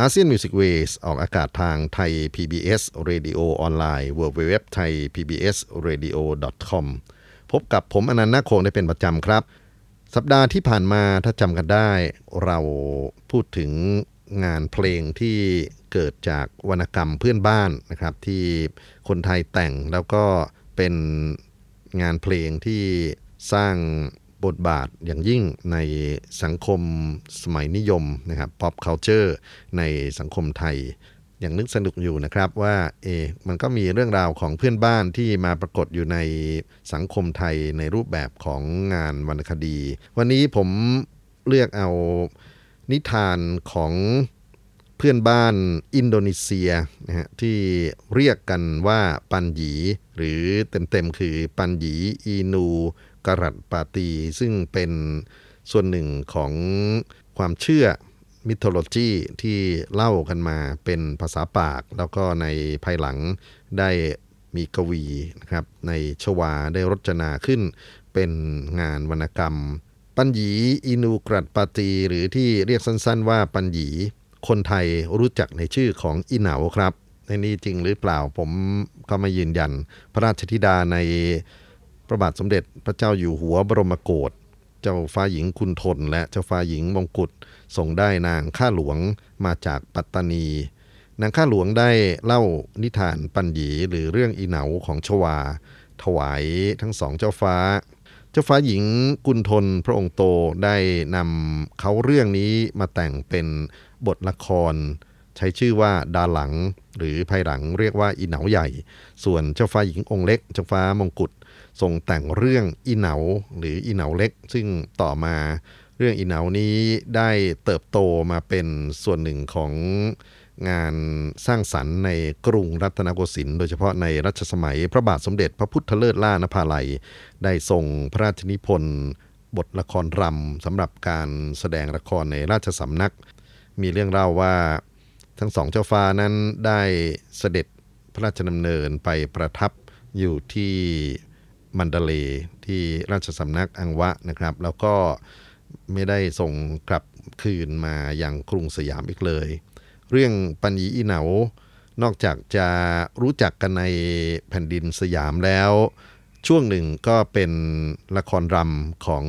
ASEAN Music Ways ออกอากาศทางไทย PBS Radio ออนไลน์ www Thai PBS Radio com พบกับผมอานันท์นาคคงได้เป็นประจำครับ สัปดาห์ที่ผ่านมาถ้าจำกันได้ เราพูดถึงงานเพลงที่เกิดจากวรรณกรรมเพื่อนบ้านนะครับ ที่คนไทยแต่งแล้วก็เป็นงานเพลงที่สร้าง บทบาทอย่างยิ่งในสังคมสมัยนิยมนะครับ pop culture ในสังคมไทย อย่างนึกสนุกอยู่นะครับว่าเอมันก็มีเรื่องราวของเพื่อนบ้านที่มาปรากฏอยู่ในสังคมไทยในรูปแบบของงานวรรณคดี วันนี้ผมเลือกเอานิทานของเพื่อนบ้านอินโดนีเซียนะฮะที่เรียกกันว่าปันหยีหรือเต็มๆคือปันหยีอีนู กรัตปาตี ซึ่งเป็นส่วนหนึ่งของความเชื่อมิทโลจีที่เล่ากันมาเป็นภาษาปาก แล้วก็ในภายหลังได้มีกวีนะครับในชวาได้รจนาขึ้นเป็นงานวรรณกรรม ปัญญีอินูกรัตปาตี หรือที่เรียกสั้นๆว่าปัญญีคนไทยรู้จักในชื่อของอิเหนาครับในนี้จริงหรือเปล่าผมก็มายืนยัน พระราชธิดาใน พระบาทสมเด็จพระเจ้าอยู่หัวบรมโกศเจ้าฟ้าหญิงคุณทนและเจ้าฟ้าหญิงมงกุฎส่งได้นางข้าหลวงมาจากปัตตานี นางข้าหลวงได้เล่านิทานปัญญีหรือเรื่องอีเหนาของชวา ถวายทั้งสองเจ้าฟ้า เจ้าฟ้าหญิงกุณทนพระองค์โตได้นำเขาเรื่องนี้มาแต่งเป็นบทละคร ใช้ชื่อว่าดาหลัง หรือภายหลังเรียกว่าอีเหนาใหญ่ ส่วนเจ้าฟ้าหญิงองค์เล็กเจ้าฟ้ามงกุฎ ทรงแต่งเรื่องอีเหนาหรืออีเหนาเล็ก ซึ่งต่อมาเรื่องอีเหนานี้ได้เติบโตมาเป็นส่วนหนึ่งของงานสร้างสรรค์ในกรุงรัตนโกสินทร์โดยเฉพาะในรัชสมัยพระบาทสมเด็จพระพุทธเลิศล่านภาลัย ได้ทรงพระราชนิพนธ์บทละครรำสำหรับการแสดงละครในราชสำนัก มีเรื่องเล่าว่าทั้งสองเจ้าฟ้านั้นได้เสด็จพระราชดำเนินไปประทับอยู่ที่ มันดาเลที่ราชสำนักอังวะนะครับ แล้วก็ไม่ได้ส่งกลับคืนมาอย่างกรุงสยามอีกเลย เรื่องปัญญีอีเหนานอกจากจะรู้จักกันในแผ่นดินสยามแล้ว ช่วงหนึ่งก็เป็นละครรำของ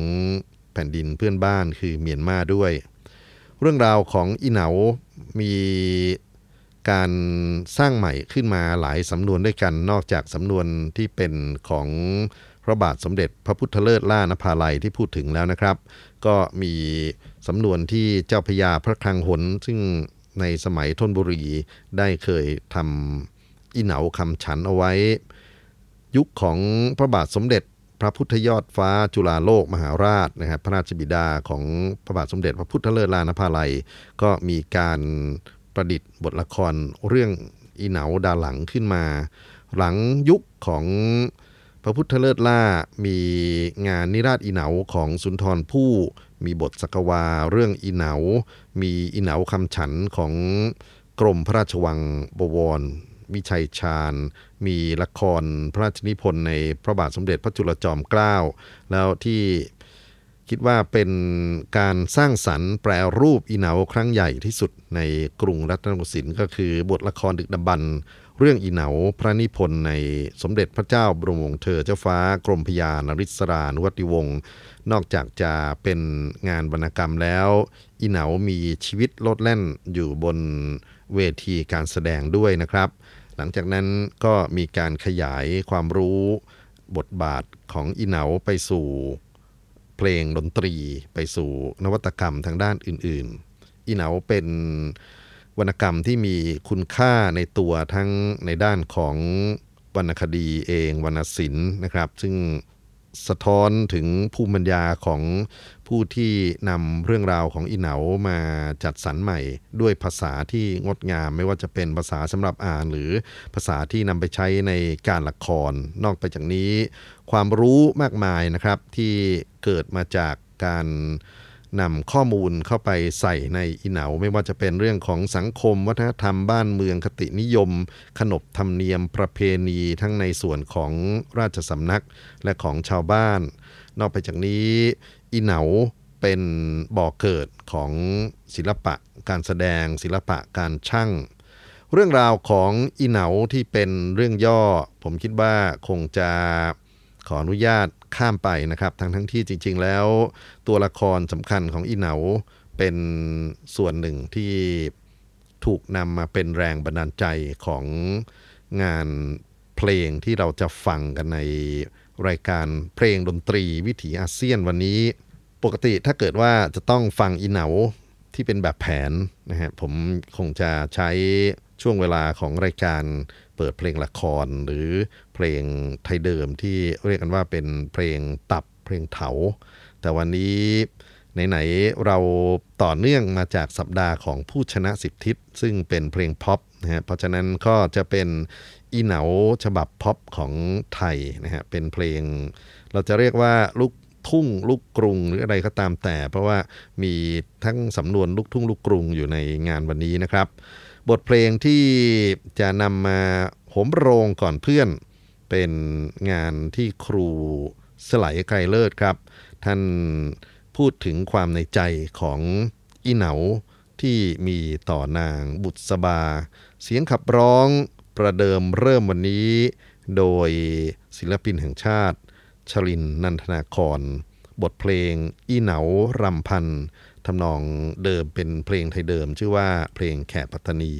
แผ่นดินเพื่อนบ้านคือเมียนมาด้วย เรื่องราวของอีเหนามี การสร้างใหม่ขึ้นมาหลายสำนวนด้วยกัน นอกจากสำนวนที่เป็นของพระบาทสมเด็จพระพุทธเลิศล่านภาลัยที่พูดถึงแล้วนะครับ ก็มีสำนวนที่เจ้าพญาพระคลังหน ซึ่งในสมัยทนบุรีได้เคยทำอิเหนาคำฉันเอาไว้ ยุคของพระบาทสมเด็จพระพุทธยอดฟ้าจุฬาโลกมหาราชนะครับพระราชบิดาของพระบาทสมเด็จพระพุทธเลิศลานภาลัย ก็มีการ ประดิษฐ์บทละครเรื่องอีเหนาดาหลังขึ้นมา หลังยุคของพระพุทธเลิศล่ามีงานนิราชอีเหนาของสุนทรภู่มีบทสกวาเรื่องอีเหนา มีอีเหนาคำฉันของกรมพระราชวังบวรมีชัยชาญ มีละครพระราชนิพนธ์ในพระบาทสมเด็จพระจุลจอมเกล้า แล้วที่ คิดว่าเป็นการสร้างสรรค์แปรรูปอีเหนาครั้งใหญ่ที่สุดในกรุงรัตนโกสินทร์ก็คือบทละครดึกดำบรรเรื่องอีเหนาพระนิพนธ์ในสมเด็จพระเจ้าบรมวงศ์เธอเจ้าฟ้ากรมพยานริศรานุวัติวงศ์นอกจากจะเป็นงานวรรณกรรมแล้ว อีเหนามีชีวิตโลดแล่นอยู่บนเวทีการแสดงด้วยนะครับ หลังจากนั้นก็มีการขยายความรู้บทบาทของอีเหนาไปสู่ เพลงดนตรีไปสู่นวัตกรรมทางด้านอื่น ๆ อีเหนาเป็นวรรณกรรมที่มีคุณค่าในตัวทั้งในด้านของวรรณคดีเองวรรณศิลป์นะครับ ซึ่ง สะท้อนถึงภูมิปัญญาของผู้ที่นำเรื่องราวของอีเหนามาจัดสรรใหม่ ด้วยภาษาที่งดงาม ไม่ว่าจะเป็นภาษาสำหรับอ่าน หรือภาษาที่นำไปใช้ในการละคร นอกไปจากนี้ ความรู้มากมายนะครับที่เกิดมาจากการ นำข้อมูลเข้าไปใส่ในอีเหนา ไม่ว่าจะเป็นเรื่องของสังคม วัฒนธรรมบ้านเมืองคตินิยม ขนบธรรมเนียมประเพณีทั้งในส่วนของราชสำนักและของชาวบ้าน นอกไปจากนี้อีเหนาเป็นบ่อกเกิดของศิลปะ การแสดง ศิลปะการช่างเรื่องราวของอีเหนาที่เป็นเรื่องย่อ ผมคิดว่าคงจะขออนุญาต ข้ามไปนะครับ ทั้งทั้งที่จริง ๆ แล้วตัวละครสำคัญของอีเหนาเป็นส่วนหนึ่งที่ถูกนำมาเป็นแรงบันดาลใจของงานเพลงที่เราจะฟังกันในรายการเพลงดนตรีวิถีอาเซียนวันนี้ ปกติถ้าเกิดว่าจะต้องฟังอีเหนาที่เป็นแบบแผนนะฮะผมคงจะใช้ช่วงเวลาของรายการ เปิดเพลงละครหรือเพลงไทยเดิมที่เรียกกันว่าเป็นเพลงตับเพลงเถา แต่วันนี้ไหนๆเราต่อเนื่องมาจากสัปดาห์ของผู้ชนะสิบทิศซึ่งเป็นเพลงพ็อปนะฮะเพราะฉะนั้นก็จะเป็นอีเหนาฉบับพ็อปของไทยนะฮะเป็นเพลง เราจะเรียกว่าลูกทุ่งลูกกรุงหรืออะไรก็ตามแต่ เพราะว่ามีทั้งสำนวนลูกทุ่งลูกกรุงอยู่ในงานวันนี้นะครับ บทเพลงที่จะนำมาโหมโรงก่อนเพื่อน เป็นงานที่ครูสไลไกรเลิศครับ ท่านพูดถึงความในใจของอีเหนาที่มีต่อนางบุษบา เสียงขับร้องประเดิมเริ่มวันนี้ โดยศิลปินแห่งชาติ ชลินนันทนาคร บทเพลงอีเหนารำพัน ทำนองเดิมเป็นเพลงไทยเดิม ชื่อว่าเพลงแขกปัตตานี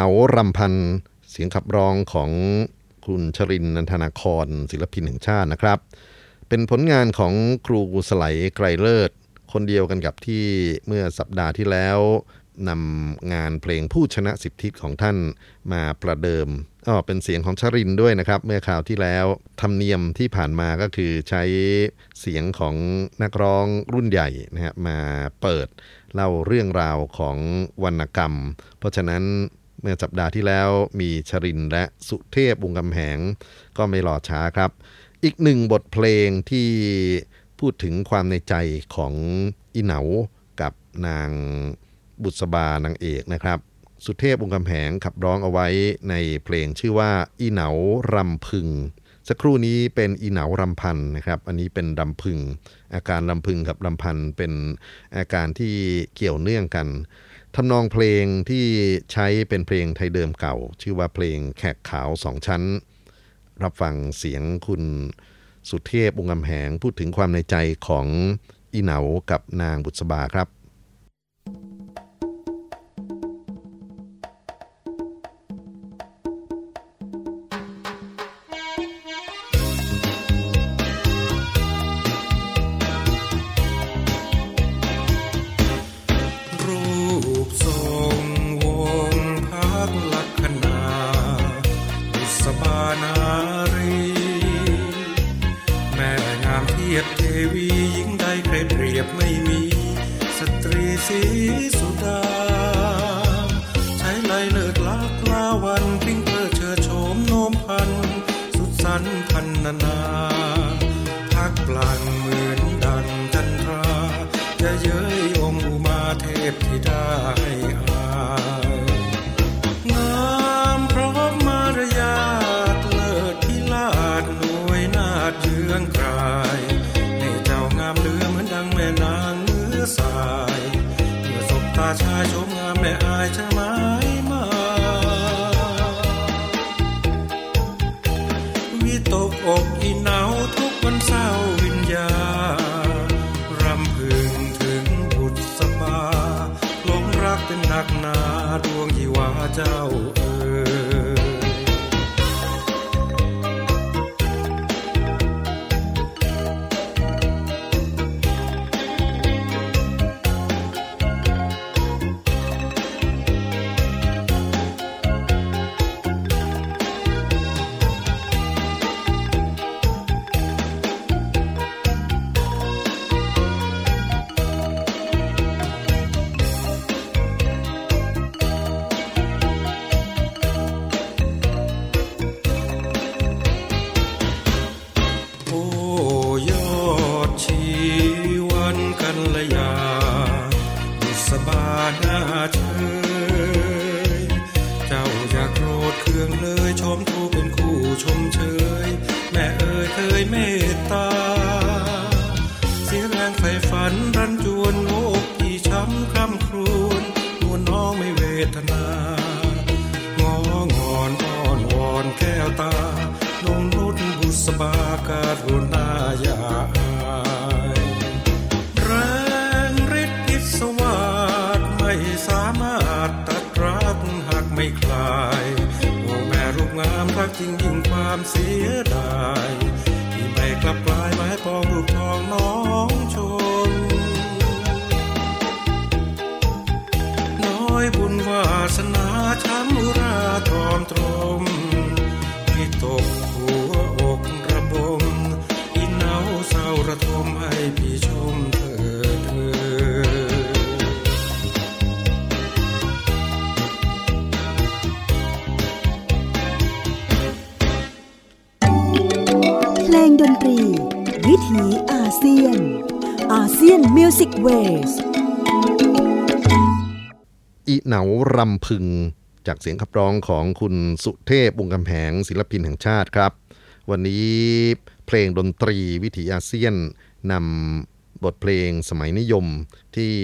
เหนารำพันเสียงขับร้องของคุณชรินนันทนาครศิลปินแห่งชาตินะครับ เป็นผลงานของครูสไลไกรเลิศ คนเดียวกันกับที่เมื่อสัปดาห์ที่แล้วนำงานเพลงผู้ชนะสิบทิศของท่านมาประเดิมอ๋อเป็นเสียงของชรินด้วยนะครับ เมื่อคราวที่แล้วธรรมเนียมที่ผ่านมาก็คือใช้เสียงของนักร้องรุ่นใหญ่นะฮะมาเปิดเล่าเรื่องราวของวรรณกรรม เพราะฉะนั้น เมื่อสัปดาห์ที่แล้วมีชรินและสุเทพวงกำแหง ก็ไม่รอช้าครับ อีกหนึ่งบทเพลงที่พูดถึงความในใจของอีเหนากับนางบุษบานางเอกนะครับ สุเทพวงกำแหงขับร้องเอาไว้ในเพลงชื่อว่าอีเหนารำพึง สักครู่นี้เป็นอีเหนารำพันนะครับ อันนี้เป็นรำพึง อาการรำพึงกับรำพันเป็นอาการที่เกี่ยวเนื่องกัน ทำนองเพลงที่ใช้เป็นเพลงไทยเดิมเก่า ชื่อว่าเพลงแขกขาวสองชั้น รับฟังเสียงคุณสุเทพวงค์กำแหงพูดถึงความในใจของอีเหนากับนางบุษบาครับ ยดายที่ไม่กลับกลายไม้ปองรูปทองน้องชม น้อยบุญวาสนาช้ำราทอมตรม ถีอาเซียน ASEAN Music Waysอิเหนารำพึง จากเสียงขับร้องของคุณสุเทพ วงศ์กำแหงศิลปินแห่งชาติครับ วันนี้เพลงดนตรีวิถีอาเซียนนำบทเพลงสมัยนิยมที่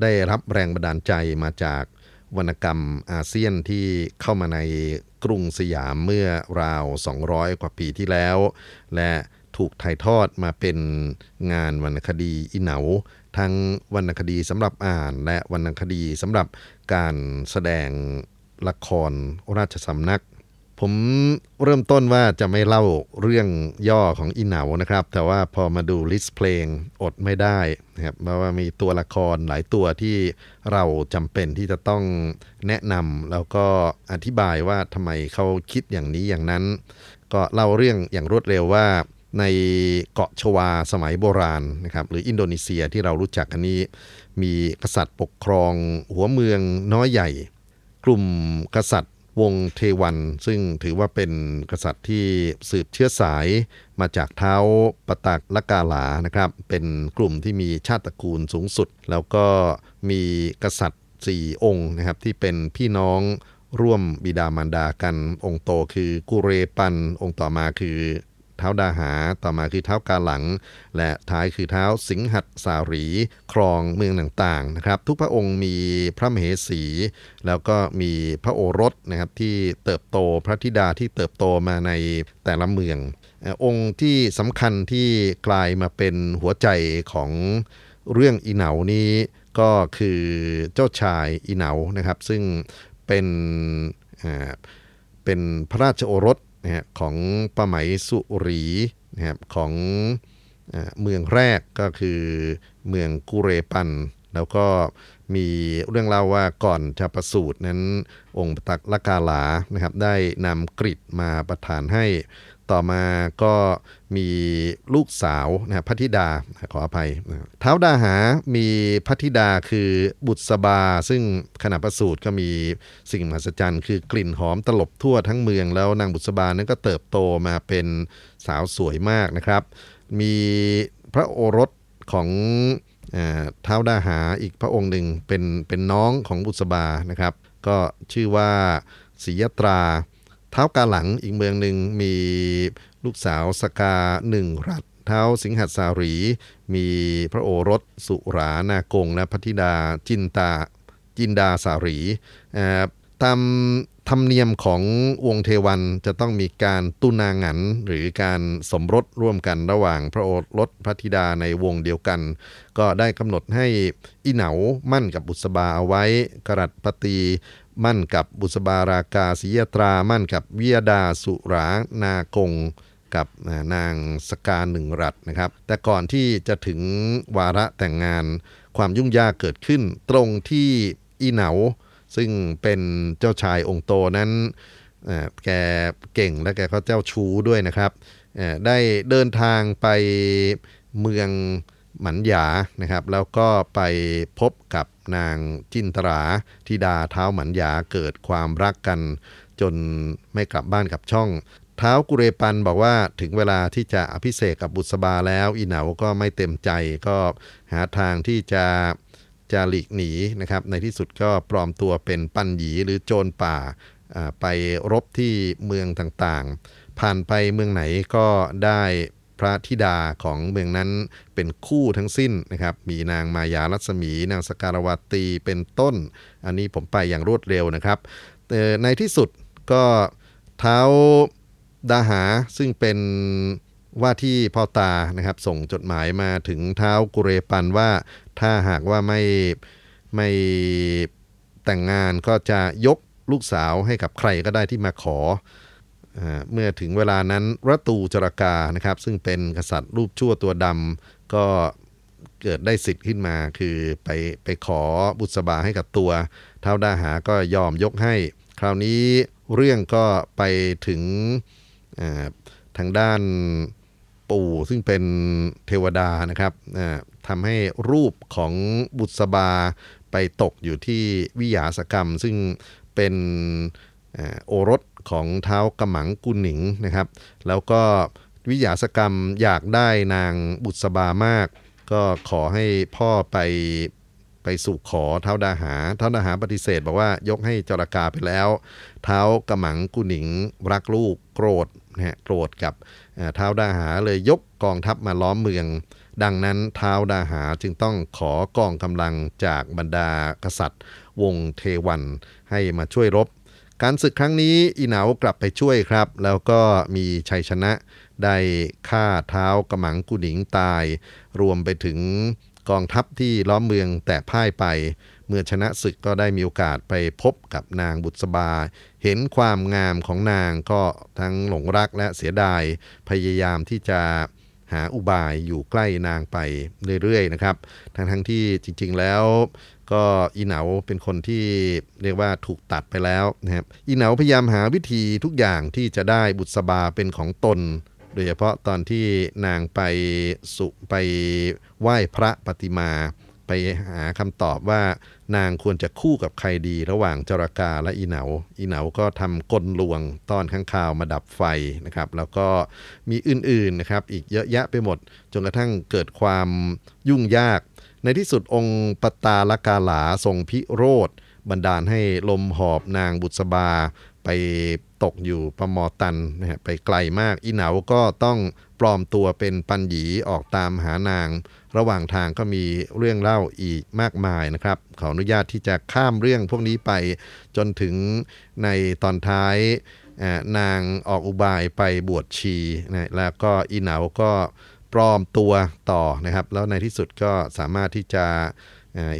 ได้รับแรงบันดาลใจมาจากวรรณกรรมอาเซียนที่เข้ามาในกรุงสยามเมื่อราว 200 กว่าปีที่แล้ว และ ถูกถ่ายทอดมาเป็นงานวรรณคดีอีเหนา ทั้งวรรณคดีสำหรับอ่าน และวรรณคดีสำหรับการแสดงละครราชสำนัก ผมเริ่มต้นว่าจะไม่เล่าเรื่องย่อของอีเหนานะครับ แต่ว่าพอมาดูลิสต์เพลงอดไม่ได้นะครับเพราะว่ามีตัวละครหลายตัวที่เราจำเป็นที่จะต้องแนะนำแล้วก็อธิบายว่าทำไมเขาคิดอย่างนี้อย่างนั้น ก็เล่าเรื่องอย่างรวดเร็วว่า ในเกาะชวาสมัยโบราณนะครับหรืออินโดนีเซียที่เรารู้จักอันนี้ มีกษัตริย์ปกครองหัวเมืองน้อยใหญ่ กลุ่มกษัตริย์วงเทวัน ซึ่งถือว่าเป็นกษัตริย์ที่สืบเชื้อสายมาจากเท้าปตักละกาหลานะครับเป็นกลุ่มที่มีชาติตระกูลสูงสุด แล้วก็มีกษัตริย์สี่องค์นะครับที่เป็นพี่น้องร่วมบิดามารดากันองค์โตคือกุเรปัน องค์ต่อมาคือ เท้าดาหา ต่อมาคือเท้ากาหลัง และท้ายคือเท้าสิงหัดสารีครองเมืองต่างๆนะครับทุกพระองค์มีพระมเหสี แล้วก็มีพระโอรสนะครับที่เติบโตพระธิดาที่เติบโตมาในแต่ละเมือง องค์ที่สำคัญที่กลายมาเป็นหัวใจของเรื่องอีเหนานี้ก็คือเจ้าชายอีเหนานะครับ ซึ่งเป็นเป็นพระราชโอรส นะฮะของป้าไหมสุรีนะครับของเมืองแรกก็คือเมืองกุเรปัน แล้วก็มีเรื่องเล่าว่าก่อนจะประสูตินั้นองค์ตักละกาลานะครับได้นำกริดมาประทานให้ ต่อมาก็มีลูกสาวนะพระธิดาขออภัยเท้าดาหา มีพระธิดาคือบุตรสบา ซึ่งขณะประสูติก็มีสิ่งมหัศจรรย์ คือกลิ่นหอมตลบทั่วทั้งเมืองแล้วนางบุตรสบานั้นก็เติบโตมาเป็นสาวสวยมากนะครับ มีพระโอรสของเท้าดาหาอีกพระองค์หนึ่งเป็นเป็นน้องของบุษบานะครับ ก็ชื่อว่าศิยตรา เท้ากาหลังอีกเมืองหนึ่งมีลูกสาวสกาหนึ่งรัฐเท้าสิงหัสารี มีพระโอรสสุรานากงและพระธิดาจินตาจินดาสารีตาม ธรรมเนียมของวงเทวันจะต้องมีการตุนางัน หรือการสมรสร่วมกันระหว่างพระโอรสพระธิดาในวงเดียวกัน ก็ได้กำหนดให้อีเหนามั่นกับบุษบาเอาไว้กรัตปตีมั่นกับบุษบารากาศรียตรา มั่นกับวิยดาสุรานากงกับนางสกาหนึ่งรัฐนะครับ แต่ก่อนที่จะถึงวาระแต่งงานความยุ่งยากเกิดขึ้นตรงที่อีเหนา ซึ่งเป็นเจ้าชายองค์โตนั้นแกเก่งและแกก็เจ้าชู้ด้วยนะครับ ได้เดินทางไปเมืองหมันหยานะครับ แล้วก็ไปพบกับนางจินตราธิดาเท้าหมันหยาเกิดความรักกัน จนไม่กลับบ้านกับช่องเท้ากุเรปันบอกว่าถึงเวลาที่จะอภิเษกกับบุษบาแล้วอีเหนาก็ไม่เต็มใจก็หาทางที่จะ จะหลีกหนีนะครับ ในที่สุดก็ปลอมตัวเป็นปันหยีหรือโจรป่าไปรบที่เมืองต่างๆ ผ่านไปเมืองไหนก็ได้พระธิดาของเมืองนั้นเป็นคู่ทั้งสิ้นนะครับ มีนางมายาลัศมี นางสการวตีเป็นต้น อันนี้ผมไปอย่างรวดเร็วนะครับในที่สุดก็เท้าดาหาซึ่งเป็นว่าที่พ่อตานะครับ ส่งจดหมายมาถึงเท้ากุเรปันว่า ถ้าหากว่าไม่ไม่แต่งงานก็จะยกลูกสาวให้กับใครก็ได้ที่มาขอเมื่อถึงเวลานั้นรัตูจรกานะครับ ซึ่งเป็นกษัตริย์รูปชั่วตัวดำก็เกิดได้สิทธิ์ขึ้นมา คือไปไปขอบุษบาให้กับตัวเท้าดาหาก็ยอมยกให้ คราวนี้เรื่องก็ไปถึงทางด้าน ปู่ซึ่งเป็นเทวดานะครับทำให้รูปของบุษบาไปตกอยู่ที่วิยาสกรรม ซึ่งเป็นโอรสของเท้ากำหมังกุนหนิงนะครับ แล้วก็วิยาสกรรมอยากได้นางบุษบามาก ก็ขอให้พ่อไปไปสู่ขอเท้าดาหา เท้าดาหาปฏิเสธ บอกว่ายกให้จรากาไปแล้ว เท้ากระหมังกุหนิงรักลูกโกรธนะฮะโกรธกับ ท้าวดาหาเลยยกกองทัพมาล้อมเมือง ดังนั้นท้าวดาหาจึงต้องขอกองกำลังจากบรรดากษัตริย์ วงเทวันให้มาช่วยรบ การศึกครั้งนี้อีเหนากลับไปช่วยครับ แล้วก็มีชัยชนะได้ฆ่าเท้ากระหมังกุหนิงตาย รวมไปถึงกองทัพที่ล้อมเมืองแต่พ่ายไป เมื่อชนะศึกก็ได้มีโอกาสไปพบกับนางบุษบา เห็นความงามของนางก็ทั้งหลงรักและเสียดาย พยายามที่จะหาอุบายอยู่ใกล้นางไปเรื่อยๆนะครับ ทั้งทั้งที่จริงๆแล้วก็อีเหนาเป็นคนที่เรียกว่าถูกตัดไปแล้วนะครับ อีเหนาพยายามหาวิธีทุกอย่างที่จะได้บุษบาเป็นของตน โดยเฉพาะตอนที่นางไปสุไปไหว้พระปฏิมา ไปหาคำตอบว่า นางควรจะคู่กับใครดีระหว่างจรากาและอีเหนา อีเหนาก็ทำกลลวงต้อนข้างคาวมาดับไฟนะครับ แล้วก็มีอื่นๆนะครับ อีกเยอะแยะไปหมด จนกระทั่งเกิดความยุ่งยาก ในที่สุดองค์ปตาลกาหลาทรงพิโรธบันดาลให้ลมหอบนางบุษบาไปตกอยู่ประมอตันนะฮะไปไกลมาก อีเหนาก็ต้อง ปลอมตัวเป็นปันหยีออกตามหานาง ระหว่างทางก็มีเรื่องเล่าอีกมากมายนะครับ ขออนุญาตที่จะข้ามเรื่องพวกนี้ไปจนถึงในตอนท้ายนางออกอุบายไปบวชชีนะแล้วก็อีเหนาก็ปลอมตัวต่อนะครับ แล้วในที่สุดก็สามารถที่จะ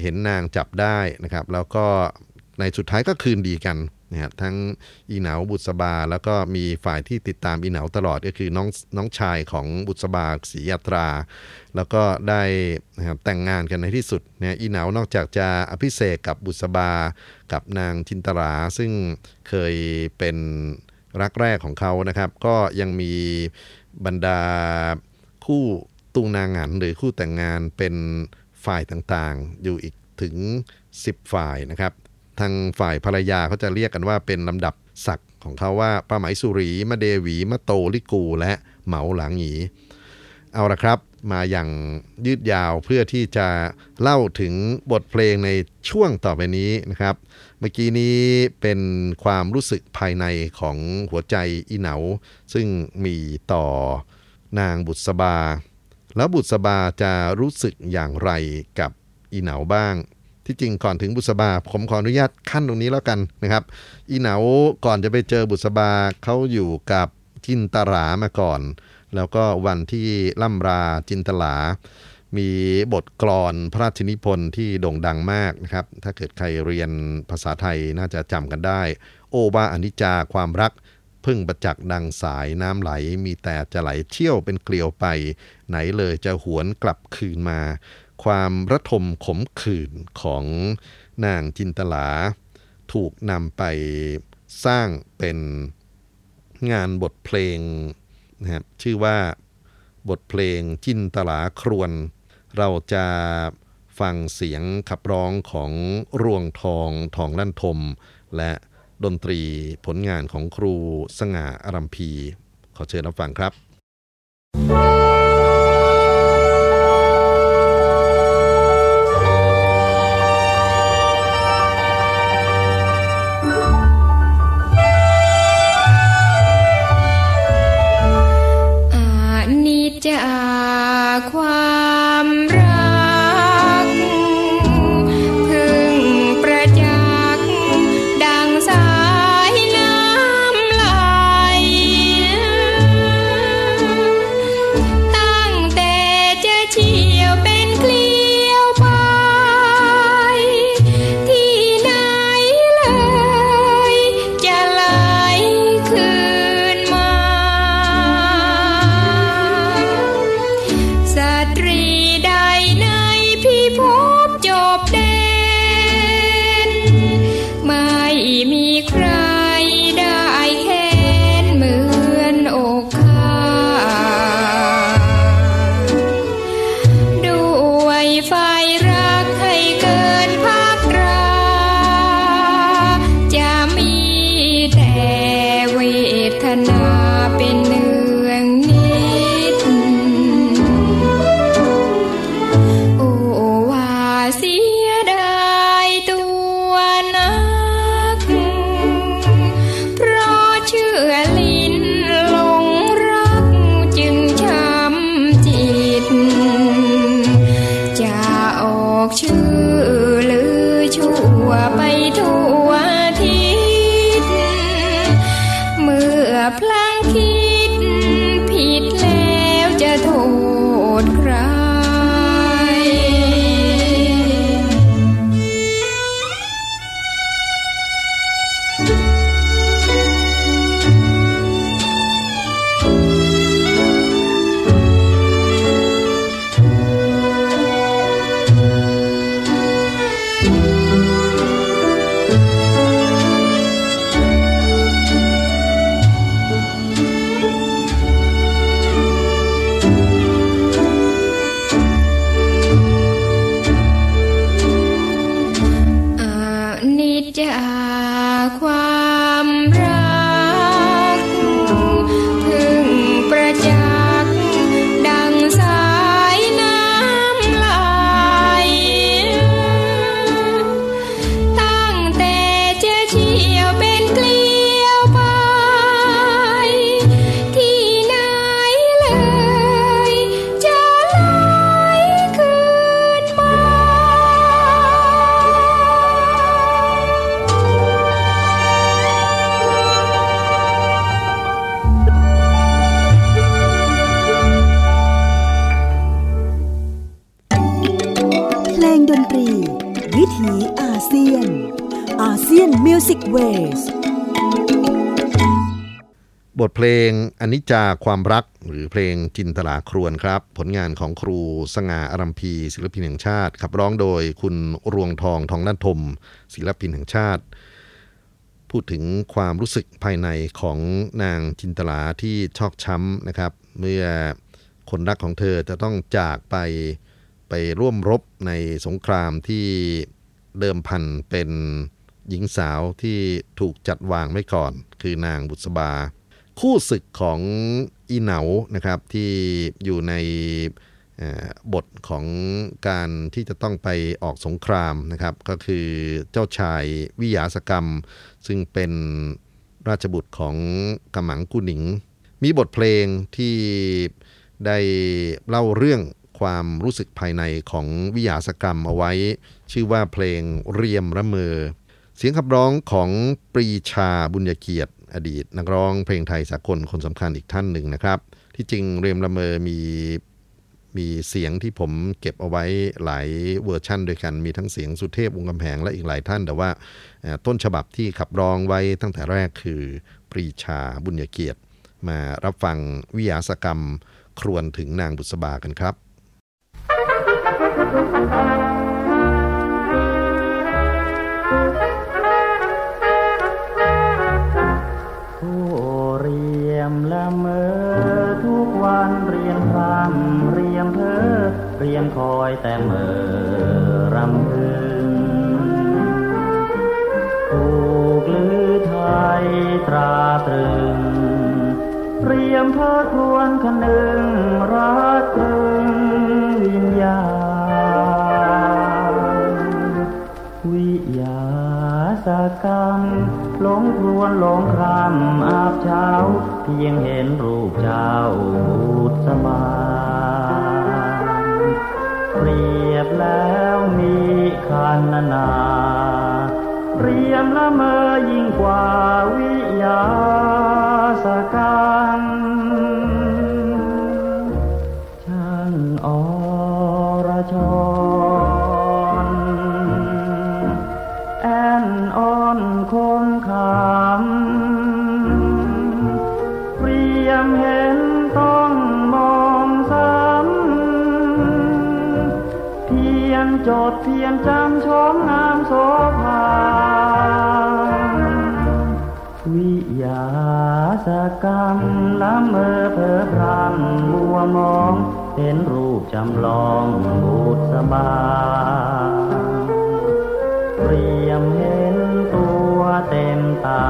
เห็นนางจับได้นะครับ แล้วก็ในสุดท้ายก็คืนดีกัน นะฮะทั้งอีเหนาบุษบา แล้วก็มีฝ่ายที่ติดตามอีเหนาตลอดก็คือน้องน้องชายของบุษบาศรียาตรา แล้วก็ได้นะครับแต่งงานกันในที่สุดเนี่ยอีเหนานอกจากจะอภิเษกกับบุษบา กับนางจินตรา ซึ่งเคยเป็นรักแรกของเขานะครับ ก็ยังมีบรรดาคู่ตุงนางหันหรือคู่แต่งงานเป็นฝ่ายต่างๆ อยู่อีกถึง 10 ฝ่ายนะครับ ทางฝ่ายภรรยาเขาจะเรียกกันว่าเป็นลำดับศักดิ์ของเขาว่าป้าไหมสุรีมะเดวีมะโตลิกู และเหมาหลังหยีเอาละครับมาอย่างยืดยาวเพื่อที่จะเล่าถึงบทเพลงในช่วงต่อไปนี้นะครับ เมื่อกี้นี้เป็นความรู้สึกภายในของหัวใจอีเหนา ซึ่งมีต่อนางบุษบา แล้วบุษบาจะรู้สึกอย่างไรกับอีเหนาบ้าง ที่จริงก่อนถึงบุษบา ผมขออนุญาตขั้นตรงนี้แล้วกันนะครับ อีเหนาก่อนจะไปเจอบุษบาเขาอยู่กับจินตรามาก่อน แล้วก็วันที่ล่ำราจินตลา มีบทกลอนพระราชนิพนธ์ที่โด่งดังมากนะครับ ถ้าเกิดใครเรียนภาษาไทยน่าจะจำกันได้ โอวาอนิจจาความรักพึ่งประจักษ์ดังสายน้ำไหล มีแต่จะไหลเชี่ยวเป็นเกลียวไป ไหนเลยจะหวนกลับคืนมา ความระทมขมขื่นของนางจินตลา ถูกนำไปสร้างเป็นงานบทเพลงนะครับชื่อว่าบทเพลงจินตลาครวน เราจะฟังเสียงขับร้องของรวงทองทองลั่นทม และดนตรีผลงานของครูสง่าอารัมพี ขอเชิญรับฟังครับอา เซียนมิวสิกเวสบทเพลงอนิจจาความรักหรือเพลงจินตลาครวนครับ ผลงานของครูสง่าอารัมพีศิลปินแห่งชาติ ขับร้องโดยคุณรวงทองทองนันทมศิลปินแห่งชาติ พูดถึงความรู้สึกภายในของนางจินตลาที่ชอกช้ำนะครับ เมื่อคนรักของเธอจะต้องจากไปไปร่วมรบในสงครามที่เดิมพันเป็น หญิงสาวที่ถูกจัดวางไว้ก่อน คือนางบุษบา คู่ศึกของอีเหนานะครับที่อยู่ในบทของการที่จะต้องไปออกสงครามนะครับ ก็คือเจ้าชายวิยาสกรรม ซึ่งเป็นราชบุตรของกำหมังกุหนิง มีบทเพลงที่ได้เล่าเรื่องความรู้สึกภายในของวิหยาสะกำเอาไว้ ชื่อว่าเพลงเรียมละเมอ เสียงขับร้องของปรีชาบุณยเกียรติ อดีต นักร้องเพลงไทยสากลคนสำคัญอีกท่านหนึ่งนะครับ ที่จริงเรียมละเมอมีมีเสียงที่ผมเก็บเอาไว้หลายเวอร์ชั่นด้วยกัน มีทั้งเสียงสุเทพวงศ์กำแหงและอีกหลายท่าน แต่ว่าต้นฉบับที่ขับร้องไว้ตั้งแต่แรกคือปรีชาบุญญเกียรติ มารับฟังวิยาสกรรมครวนถึงนางบุษบากันครับ รียมละเมอทุกวันเรียงรำเรียงเธอเรียงคอยแต่เมื่อรำพึงถูกลือไทยตราตรึง เรียมเธอทวนคนึงรักถึงวิญญาณวิยาสกรรมหลงครวนหลงครำอาบเช้า พียงเห็นรูปเจ้าบูตสบานเปรียบแล้วมีคันนา เรียมละเมอยิ่งกว่าวิยาสกา จดเพียนจำชมงามโสภาวิยาสกรรมละเมอเพอพรำมัวมอง เห็นรูปจำลองบุตรสบาเปรียมเห็นตัวเต็มตา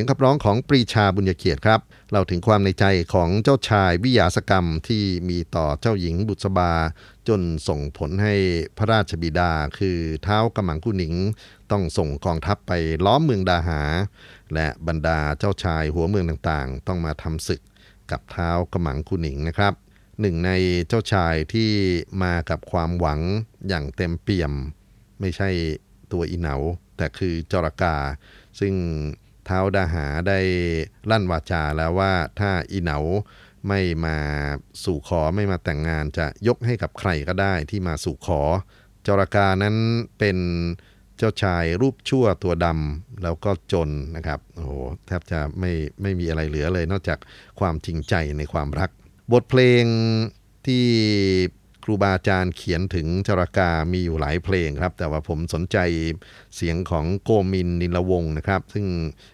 สียงขับร้องของปรีชาบุญญเกียรติครับเล่าถึงความในใจของเจ้าชายวิยาสกรรมที่มีต่อเจ้าหญิงบุษบา จนส่งผลให้พระราชบิดาคือเท้ากำมังกุหนิง ต้องส่งกองทัพไปล้อมเมืองดาหา และบรรดาเจ้าชายหัวเมืองต่างๆ ต้องมาทำศึกกับเท้ากำมังกุหนิงนะครับหนึ่งในเจ้าชายที่มากับความหวังอย่างเต็มเปี่ยม ไม่ใช่ตัวอีเหนา แต่คือจรกา ซึ่ง เท้าดาหาได้ลั่นวาจาแล้วว่าถ้าอีเหนาไม่มาสู่ขอไม่มาแต่งงานจะยกให้กับใครก็ได้ที่มาสู่ขอ จรกานั้นเป็นเจ้าชายรูปชั่วตัวดำแล้วก็จนนะครับโอ้โหแทบจะไม่ไม่มีอะไรเหลือเลย นอกจากความจริงใจในความรัก บทเพลงที่ รูบาอาจารย์เขียนถึงจรากามีอยู่หลายเพลงครับ แต่ว่าผมสนใจเสียงของโกมินนิลวงนะครับ ซึ่ง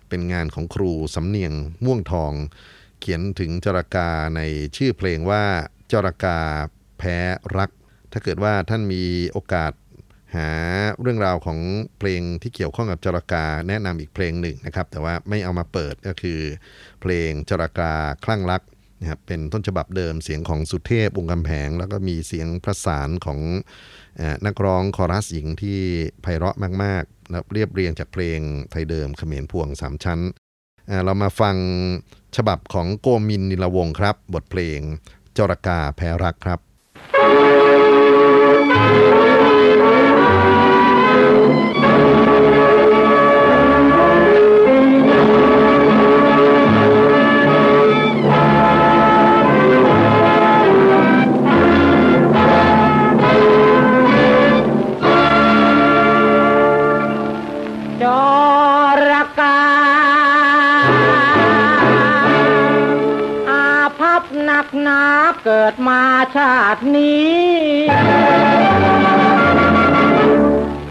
เป็นงานของครูสำเนียงม่วงทอง เขียนถึงจรากาในชื่อเพลงว่าจรากาแพ้รัก ถ้าเกิดว่าท่านมีโอกาสหาเรื่องราวของเพลงที่เกี่ยวข้องกับจรากาแนะนำอีกเพลงหนึ่งนะครับ แต่ว่าไม่เอามาเปิดก็คือ เพลงจรากาคลั่งรัก นะครับเป็นต้นฉบับเดิมเสียงของสุเทพวงศ์กำแพง แล้วก็มีเสียงประสานของอนักร้องคอรัสหญิงที่ไพเราะมากๆแล้วเรียบเรียงจากเพลงไทยเดิมเขมรพวงสามชั้น เรามาฟังฉบับของโกมินนิลวงครับ บทเพลงจรกาแพรักครับจ นับเกิดมาชาตินี้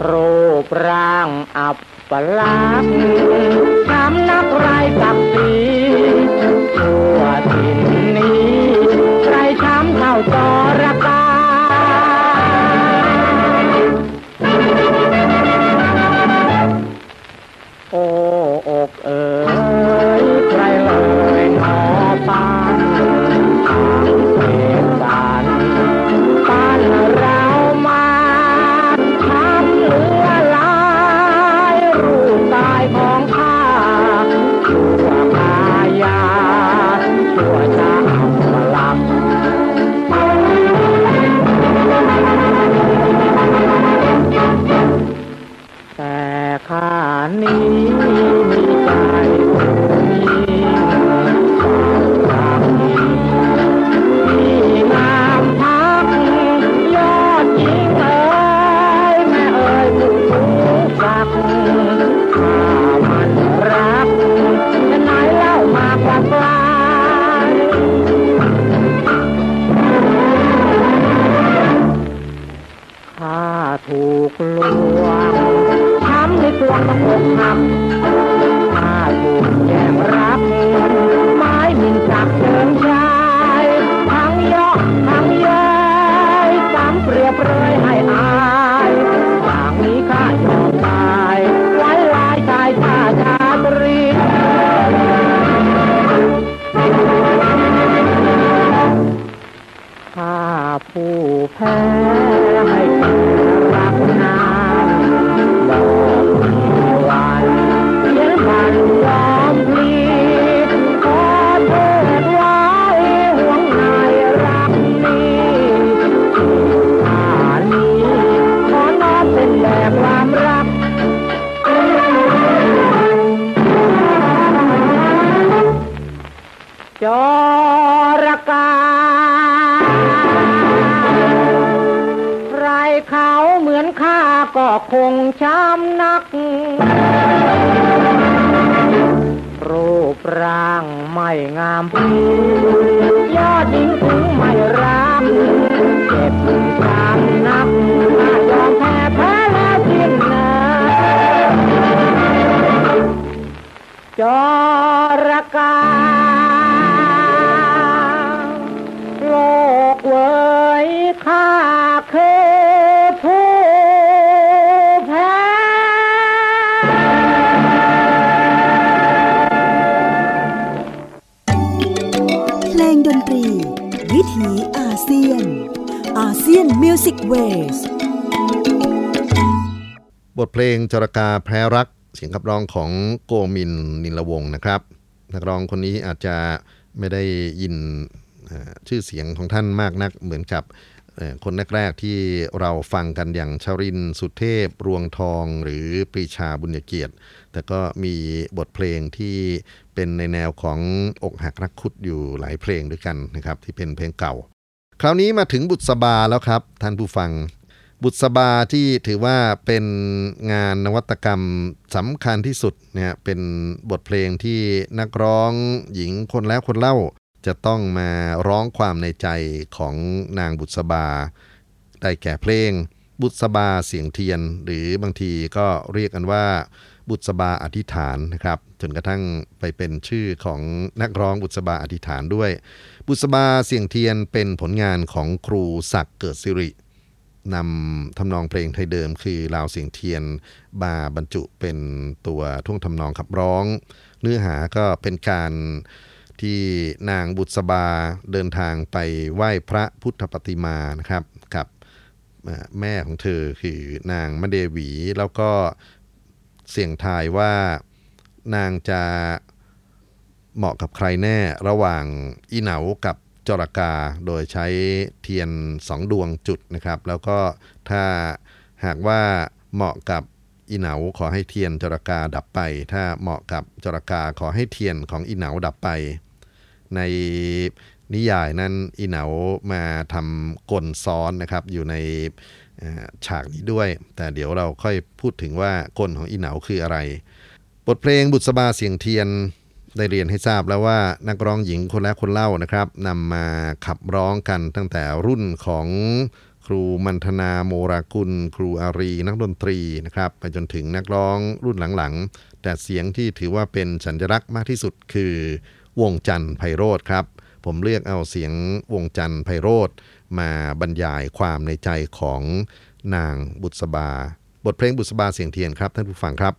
รูปร่างอับปลักษณ์ช้ำนักไรกักดีทั่วถิ่นนี้ใครช้ำเท่าจรกา คงช้ำนัก รูปร่างไม่งามพียอดหญิงถึงไม่รักเจ็บช้ำนักถ้ายอมแพ้แพ้แล้วสิ้นเนิจรกา Asian Music Waveบทเพลงจรกาแพ้รัก เสียงขับร้องของโกมินทร์ นิลวงศ์นะครับ นักร้องคนนี้อาจจะไม่ได้ยินชื่อเสียงของท่านมากนักเหมือนกับคนแรกๆที่เราฟังกันอย่างชรินทร์ สุเทพ รวงทองหรือปรีชาบุญเกียรติ แต่ก็มีบทเพลงที่เป็นในแนวของอกหักรักคุดอยู่หลายเพลงด้วยกันนะครับ ที่เป็นเพลงเก่า ราวนี้มาถึงบุษบาแล้วครับท่านผู้ฟัง บุษบาที่ถือว่าเป็นงานนวัตกรรมสำคัญที่สุดเนี่ยเป็นบทเพลงที่นักร้องหญิงคนแล้วคนเล่า จะต้องมาร้องความในใจของนางบุษบา ได้แก่เพลงบุษบาเสียงเทียน หรือบางทีก็เรียกกันว่า บุษบาอธิษฐานนะครับจนกระทั่งไปเป็นชื่อของนักร้องบุษบาอธิษฐานด้วย บุษบาเสียงเทียนเป็นผลงานของครูศักดิ์เกิดสิรินำทำนองเพลงไทยเดิมคือลาวเสียงเทียนมาบรรจุเป็นตัวท่วงทำนองขับร้อง เนื้อหาก็เป็นการที่นางบุษบาเดินทางไปไหว้พระพุทธปฏิมานะครับกับแม่ของเธอคือนางมะเดวี แล้วก็ เสี่ยงทายว่านางจะเหมาะกับใครแน่ระหว่างอีเหนากับจรกาโดยใช้เทียนสองดวงจุดนะครับ แล้วก็ถ้าหากว่าเหมาะกับอีเหนาขอให้เทียนจรกาดับไป ถ้าเหมาะกับจรกาขอให้เทียนของอีเหนาดับไป ในนิยายนั้นอีเหนามาทำกลซ้อนนะครับอยู่ใน ฉากนี้ด้วย แต่เดี๋ยวเราค่อยพูดถึงว่ากลของอีเหนาคืออะไร บทเพลงบุษบาเสียงเทียนได้เรียนให้ทราบแล้วว่านักร้องหญิงคนและคนเล่านะครับนำมาขับร้องกันตั้งแต่รุ่นของครูมันธนาโมรากุล ครูอารี นักดนตรีนะครับไปจนถึงนักร้องรุ่นหลังๆ แต่เสียงที่ถือว่าเป็นสัญลักษณ์มากที่สุดคือวงจันทร์ไพโรธครับ ผมเลือกเอาเสียงวงจันทร์ไพโรธ มาบรรยายความในใจของนางบุษบา บทเพลงบุษบาเสียงเทียนครับ ท่านผู้ฟังครับ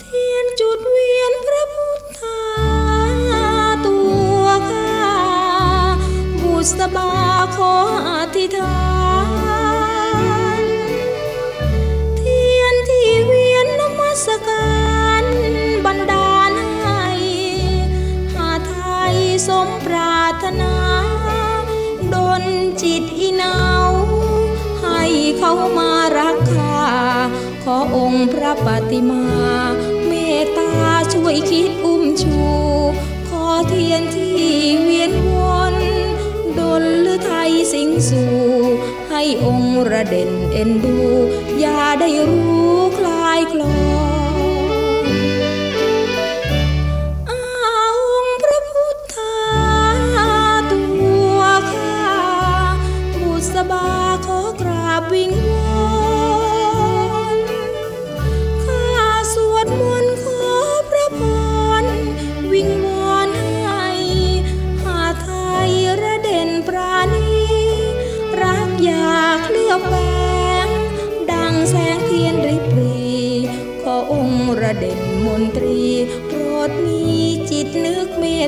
เทียนจุดเวียนพระพุทธาตัวข้าบุษบาขออธิษฐาน พระปฏิมา เมตตาช่วยคิดอุ้มชู ขอเทียนที่เวียนวนดลหรือไทยสิงสู่ ให้องค์ระเด่นเอ็นดู อย่าได้รู้คลายคลอ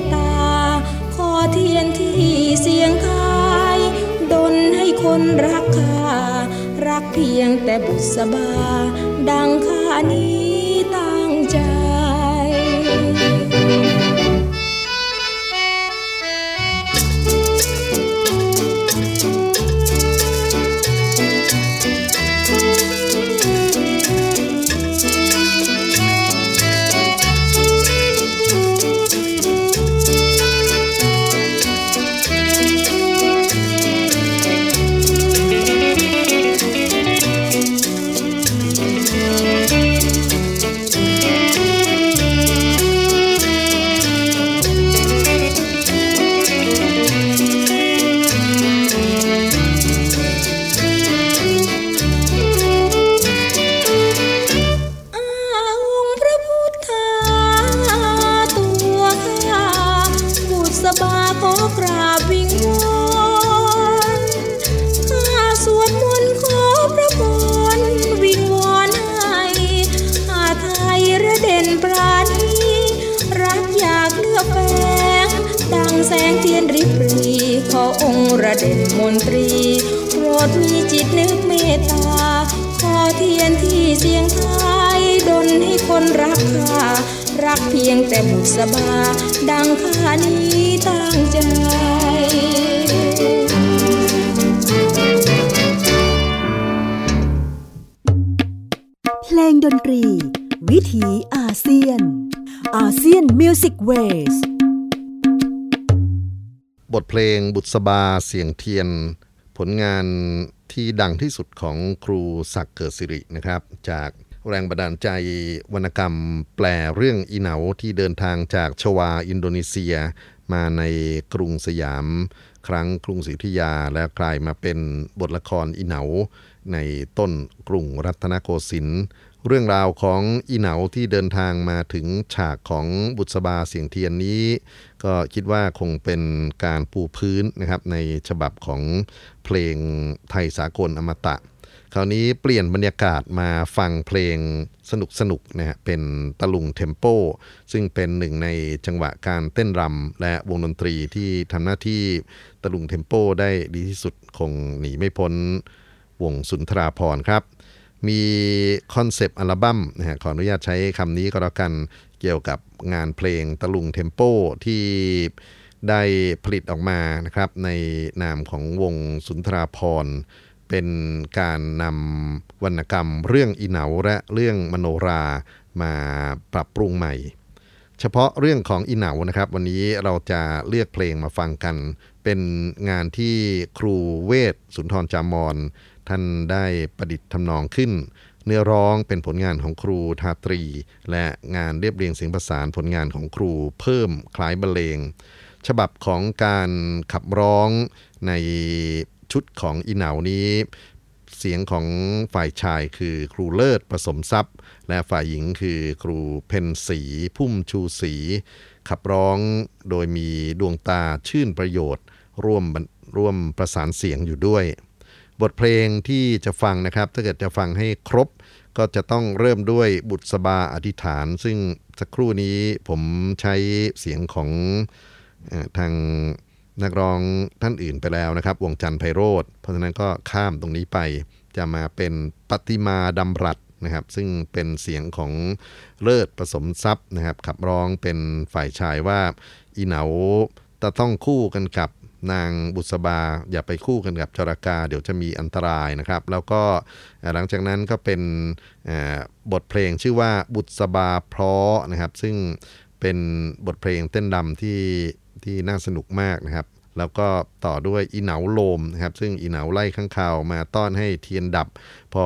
ตตา ขอเทียนที่เสียงทายดนให้คนรักข้ารักเพียงแต่บุษบา ดังข้านี้ ษบาเสียงเทียน ผลงานที่ดังที่สุดของครูศักดิ์เกิดสิรินะครับ จากแรงบันดาลใจวรรณกรรมแปลเรื่องอีเหนาที่เดินทางจากชวาอินโดนีเซีย มาในกรุงสยาม ครั้งกรุงศรีอยุธยาและกลายมาเป็นบทละครอีเหนา ในต้นกรุงรัตนโกสินทร์เรื่องราวของอีเหนาที่เดินทางมาถึงฉากของบุษบาเสียงเทียนนี้ ก็คิดว่าคงเป็นการปูพื้นนะครับในฉบับของเพลงไทยสากลอมตะ คราวนี้เปลี่ยนบรรยากาศมาฟังเพลงสนุกสนุกนะฮะเป็นตะลุงเทมโป ซึ่งเป็นหนึ่งในจังหวะการเต้นรำและวงดนตรีที่ทำหน้าที่ตะลุงเทมโปได้ดีที่สุดคงหนีไม่พ้นวงสุนทราพรครับมีconcept album นะฮะขออนุญาตใช้คำนี้ก็แล้วกัน เกี่ยวกับงานเพลงตะลุง tempo ที่ได้ผลิตออกมานะครับในนามของวงสุนทราพรเป็นการนำวรรณกรรมเรื่องอิเหนาและเรื่องมโนราห์มาปรับปรุงใหม่ เฉพาะเรื่องของอิเหนานะครับ วันนี้เราจะเลือกเพลงมาฟังกัน เป็นงานที่ครูเวทสุนทรจามอนท่านได้ประดิษฐ์ทำนองขึ้น เนื้อร้องเป็นผลงานของครูทาตรี และงานเรียบเรียงเสียงประสานผลงานของครูเพิ่มคล้ายบรรเลง ฉบับของการขับร้องในชุดของอีเหนานี้ เสียงของฝ่ายชายคือครูเลิศผสมทรัพย์ และฝ่ายหญิงคือครูเพนสีพุ่มชูสี ขับร้องโดยมีดวงตาชื่นประโยชน์ ร่วมร่วมประสานเสียงอยู่ด้วย บทเพลงที่จะฟังนะครับ ถ้าเกิดจะฟังให้ครบ ก็จะต้องเริ่มด้วยบุษบาอธิษฐาน ซึ่งสักครู่นี้ผมใช้เสียงของอทางนักร้องท่านอื่นไปแล้วนะครับ วงจันทร์ไพโรธเพราะฉะนั้นก็ข้ามตรงนี้ไป จะมาเป็นปฏิมาดำรัดนะครับ ซึ่งเป็นเสียงของเลิศผสมทรัพย์นะครับ ขับร้องเป็นฝ่ายชายว่า อีเหนาจะต้องคู่กันกับ นางบุษบาอย่าไปคู่กันกับจรากา เดี๋ยวจะมีอันตรายนะครับ แล้วก็หลังจากนั้นก็เป็นบทเพลงชื่อว่าบุษบาเพราะนะครับ ซึ่งเป็นบทเพลงเต้นรำที่ที่น่าสนุกมากนะครับแล้วก็ต่อด้วยอีเหนาโลมนะครับ ซึ่งอีเหนาไล่ข้างคาวมาต้อนให้เทียนดับ พอ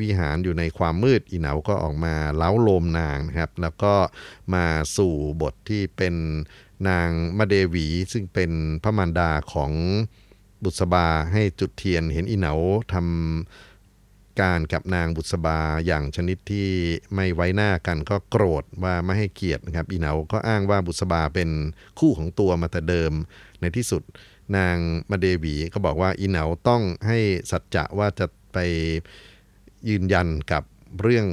วิหารอยู่ในความมืดอีเหนาก็ออกมาเล้าโลมนางนะครับ แล้วก็มาสู่บทที่เป็น นางมาเดวีซึ่งเป็นพระมารดาของบุษบาให้จุดเทียนเห็นอีเหนาทำการกับนางบุษบาอย่างชนิดที่ไม่ไว้หน้ากันก็โกรธว่าไม่ให้เกียรตินะครับ อีเหนาก็อ้างว่าบุษบาเป็นคู่ของตัวมาแต่เดิมในที่สุด นางมะเดหวีก็บอกว่าอิเหนาต้องให้สัจจะว่าจะไปยืนยันกับเรื่อง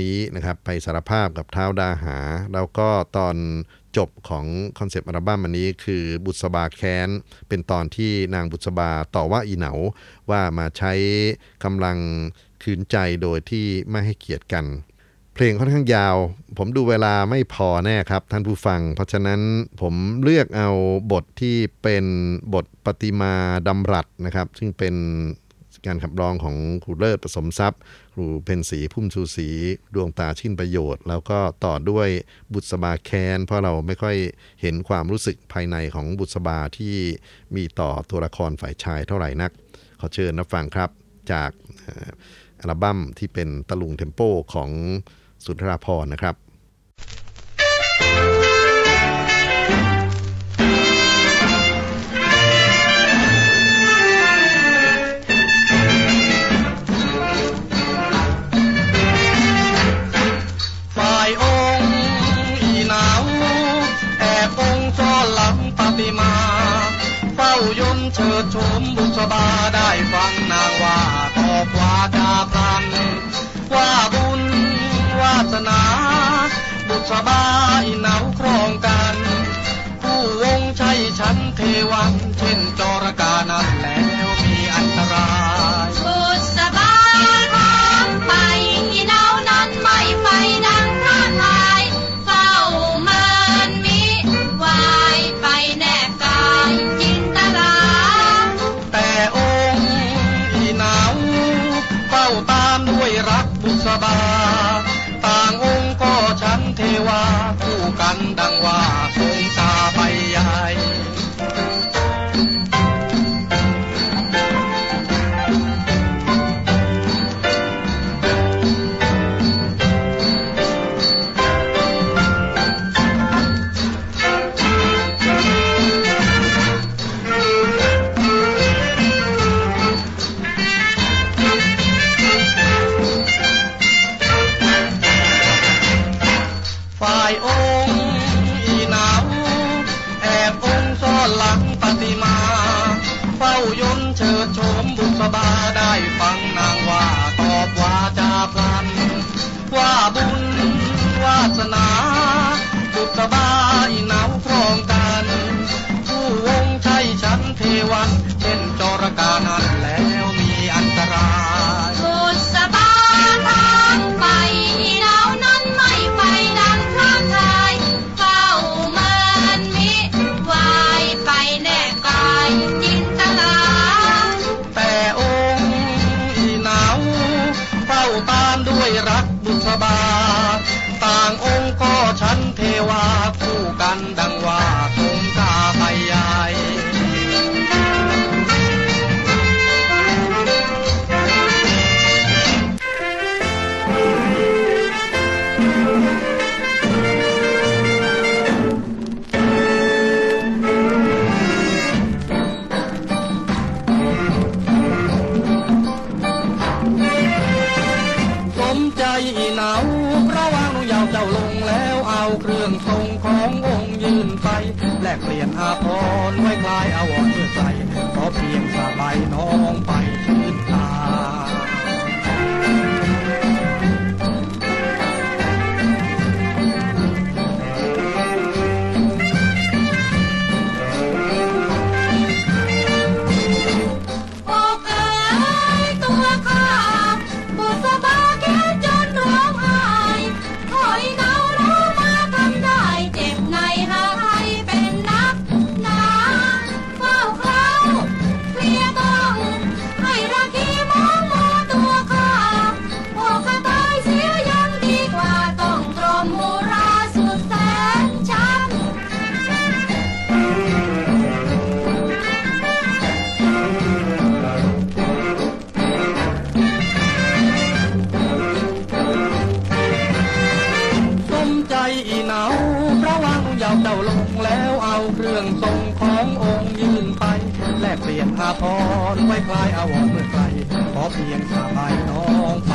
นี้นะครับไปสารภาพกับท้าวดาหา แล้วก็ตอน จบของ concept album อันนี้คือบุษบาแค้น เป็นตอนที่นางบุษบาต่อว่าอิเหนาว่ามาใช้กำลังขืนใจโดยที่ไม่ให้เกียรติกัน เพลงค่อนข้างยาว ผมดูเวลาไม่พอแน่ครับท่านผู้ฟัง เพราะฉะนั้นผมเลือกเอาบทที่เป็นบทปฏิมาดำรัดนะครับ ซึ่งเป็น การขับร้องของครูเลิศผสมทรัพย์ ครูเพนสีพุ่มชูสี ดวงตาชินประโยชน์ แล้วก็ต่อด้วยบุษบาแคนเพราะเราไม่ค่อยเห็นความรู้สึกภายในของบุษบาที่มีต่อตัวละครฝ่ายชายเท่าไหร่นัก ขอเชิญนับฟังครับจากอัลบั้มที่เป็นตะลุงเทมโปของสุนทราพรนะครับ เชิดชมบุษบาได้ฟังนางว่าตอบวาจาพลันว่าบุญวาสนา บุษบาอินาวครองกัน ผู้วงใช้ฉันเทวันเช่นจรกานั่นแหล กัน เจ้าลงแล้วเอาเครื่องทรงขององค์ยืนไป แลกเปลี่ยนอาพรไว้คลายอาวรณ์เมื่อไกลขอเพียงสบายน้องไป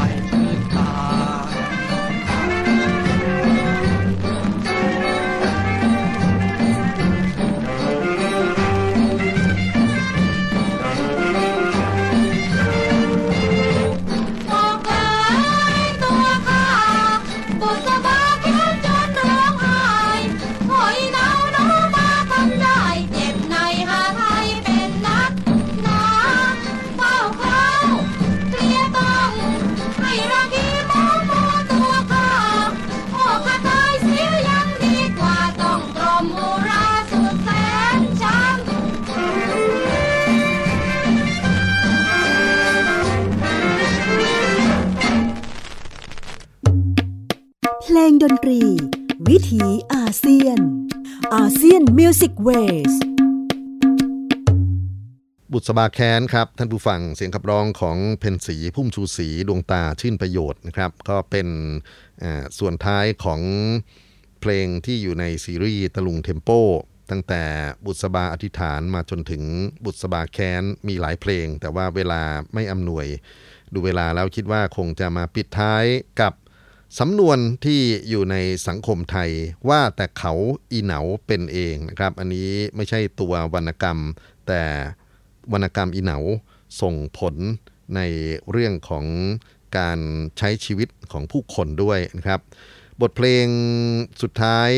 Asian Music Waveบุษบาแค้นครับท่านผู้ฟังเสียงขับร้องของเพ็ญศรีพุ่มชูศรีดวงตาชื่นประโยชน์นะครับ ก็เป็นส่วนท้ายของเพลงที่อยู่ในซีรีส์ตะลุง tempo ตั้งแต่บุษบาอธิษฐานมาจนถึงบุษบาแค้นมีหลายเพลง แต่ว่าเวลาไม่อำนวย ดูเวลาแล้วคิดว่าคงจะมาปิดท้ายกับ สำนวนที่อยู่ในสังคมไทยว่าแต่เขาอีเหนาเป็นเองนะครับ อันนี้ไม่ใช่ตัววรรณกรรม แต่วรรณกรรมอีเหนาส่งผลในเรื่องของการใช้ชีวิตของผู้คนด้วยนะครับ บทเพลงสุดท้าย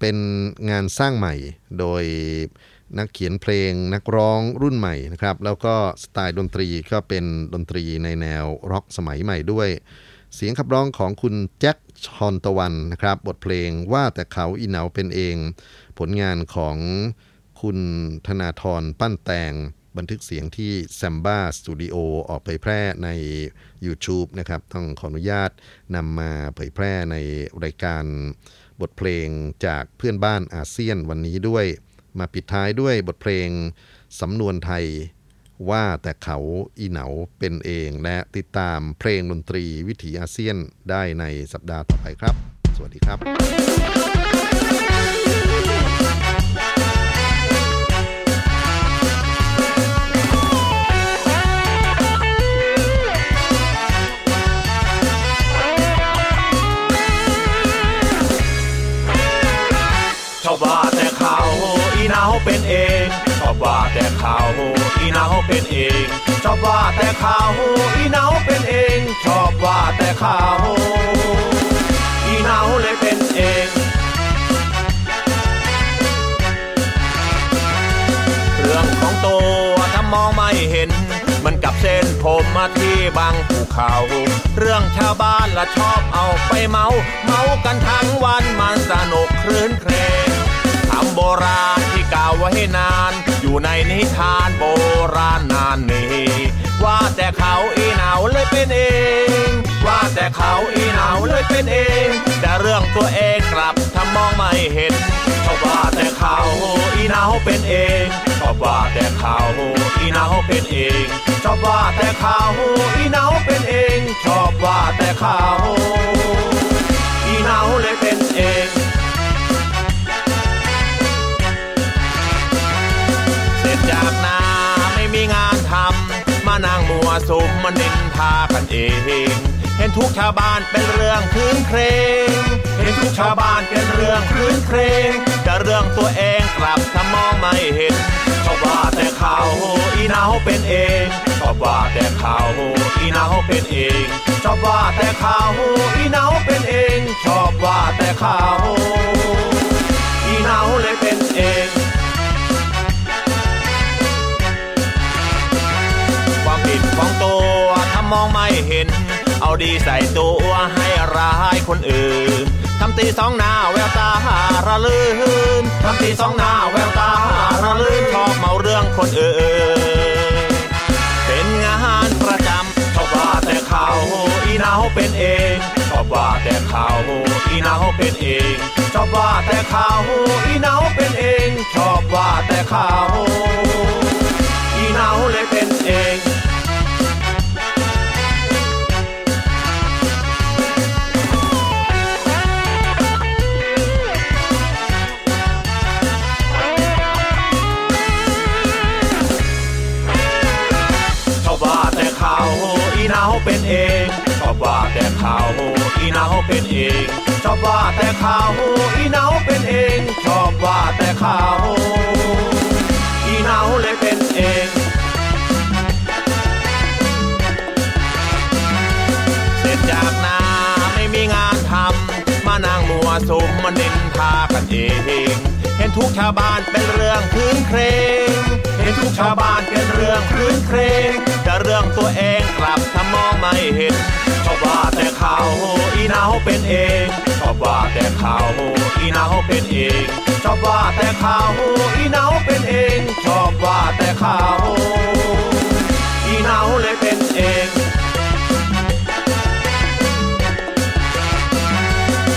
เป็นงานสร้างใหม่โดยนักเขียนเพลงนักร้องรุ่นใหม่นะครับ แล้วก็สไตล์ดนตรีก็เป็นดนตรีในแนวร็อกสมัยใหม่ด้วย เสียงขับร้องของคุณแจ็คชอนตะวันนะครับ บทเพลงว่าแต่เขาอีเหนาเป็นเอง ผลงานของคุณธนาธรปั้นแตง บันทึกเสียงที่ Samba Studio ออกเผยแพร่ใน YouTube นะครับ ต้องขออนุญาตนำมาเผยแพร่ในรายการบทเพลงจากเพื่อนบ้านอาเซียนวันนี้ด้วย มาปิดท้ายด้วยบทเพลงสำนวนไทย ว่าแต่เขาอีเหนาเป็นเองและติดตามเพลงดนตรีวิถีอาเซียนได้ในสัปดาห์ต่อไปครับ สวัสดีครับว่าแต่เขาอีเหนาเป็นเอง ว่าแต่เขาอีเหนาเป็นเอง ชอบว่าแต่เขาอีเหนาเป็นเอง ชอบว่าแต่เขาอีเหนาเลยเป็นเองเรื่องของตัวถ้ามองไม่เห็น มันกับเส้นผมมาที่บางภูเขา เรื่องชาวบ้านละชอบเอาไปเมา เมากันทั้งวันมันสนุกครื้นเครง คำโบราณที่กล่าวไว้นาน อยู่ในนิทานโบราณนานนี้ว่าแต่เขาอีเหนาเลยเป็นเอง ว่าแต่เขาอีเหนาเลยเป็นเอง แต่เรื่องตัวเองกลับถ้ามองไม่เห็นชอบว่าแต่เขาอีเหนาเป็นเองชอบว่าแต่เขาอีเหนาเป็นเองชอบว่าแต่เขาอีเหนาเป็นเองชอบว่าแต่เขาอีเหนาเลยเป็นเอง มานั่งมัวสุมมันนินทากันเอง เห็นทุกชาวบ้านเป็นเรื่องคืนเครง เห็นทุกชาวบ้านเป็นเรื่องคืนเครงแต่เรื่องตัวเองกลับถ้ามองไม่เห็นชอบว่าแต่เขาอีเหนาเป็นเองชอบว่าแต่เขาอีเหนาเป็นเองชอบว่าแต่เขาอีเหนาเป็นเองชอบว่าแต่เขาอีเหนาเลยเป็นเอง ผิดของตัวถ้ามองไม่เห็น เอาดีใส่ตัวให้ร้ายคนอื่นทำตีสองหน้าแววตาระลื่นทำตีสองหน้าแววตาระลื่นชอบเมาเรื่องคนอื่น เป็นงานประจำชอบว่าแต่เขาอีนาเป็นเองชอบว่าแต่เขาอีนาเป็นเองชอบว่าแต่เขาอีนาเป็นเองชอบว่าแต่เขาอีนาเลยเป็นเอง แต่เขาอีนาเป็นเองชอบว่าแต่เขาอีนาเป็นเองชอบว่าแต่เขาอีนาเป็นเองชอบว่าแต่เขาอีนาเลยเป็นเองเสร็จจากนาไม่มีงานทำมานั่งมัวสุมมันนินทากันเองเห็นทุกชาวบ้านเป็นเรื่องคืนเครงเห็นทุกชาวบ้านเป็นเรื่องคืนเครง แต่เรื่องตัวเองกลับถ้ามองไม่เห็นชอบว่าแต่เขาอีเหนาเป็นเองชอบว่าแต่เขาอีเหนาเป็นเองชอบว่าแต่เขาอีเหนาเป็นเองชอบว่าแต่เขาอีเหนาเลยเป็นเอง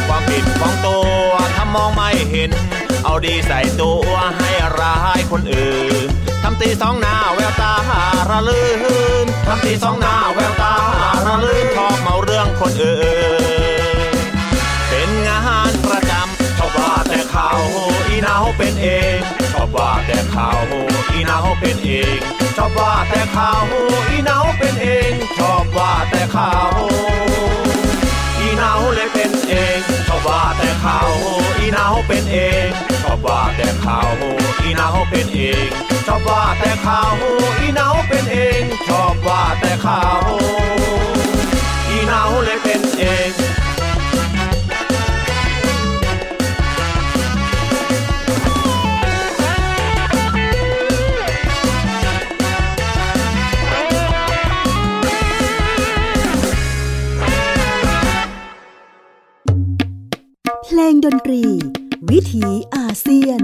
ความผิดของตัวถ้ามองไม่เห็น เอาดีใส่ตัวให้ร้ายคนอื่น ทำตีสองหน้าแววตาหาระลื่นทำตีสองหน้าแววตาหาระลื่นชอบเมาเรื่องคนอื่นเป็นงานประจำชอบว่าแต่เขาอีเหนาเป็นเองชอบว่าแต่เขาอีเหนาเป็นเองชอบว่าแต่เขาอีเหนาเป็นเองชอบว่าแต่เขา เนาเลยเป็นเองชอบว่าแต่เขาอีเนาเป็นเองชอบว่าแต่เขาอีเนาเป็นเองชอบว่าแต่เขาอีเนาเป็นเองชอบว่าแต่เขาอีเนาเลยเป็นเอง ลงดนตรี วิถีอาเซียน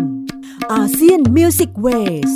อาเซียนมิวสิกเวส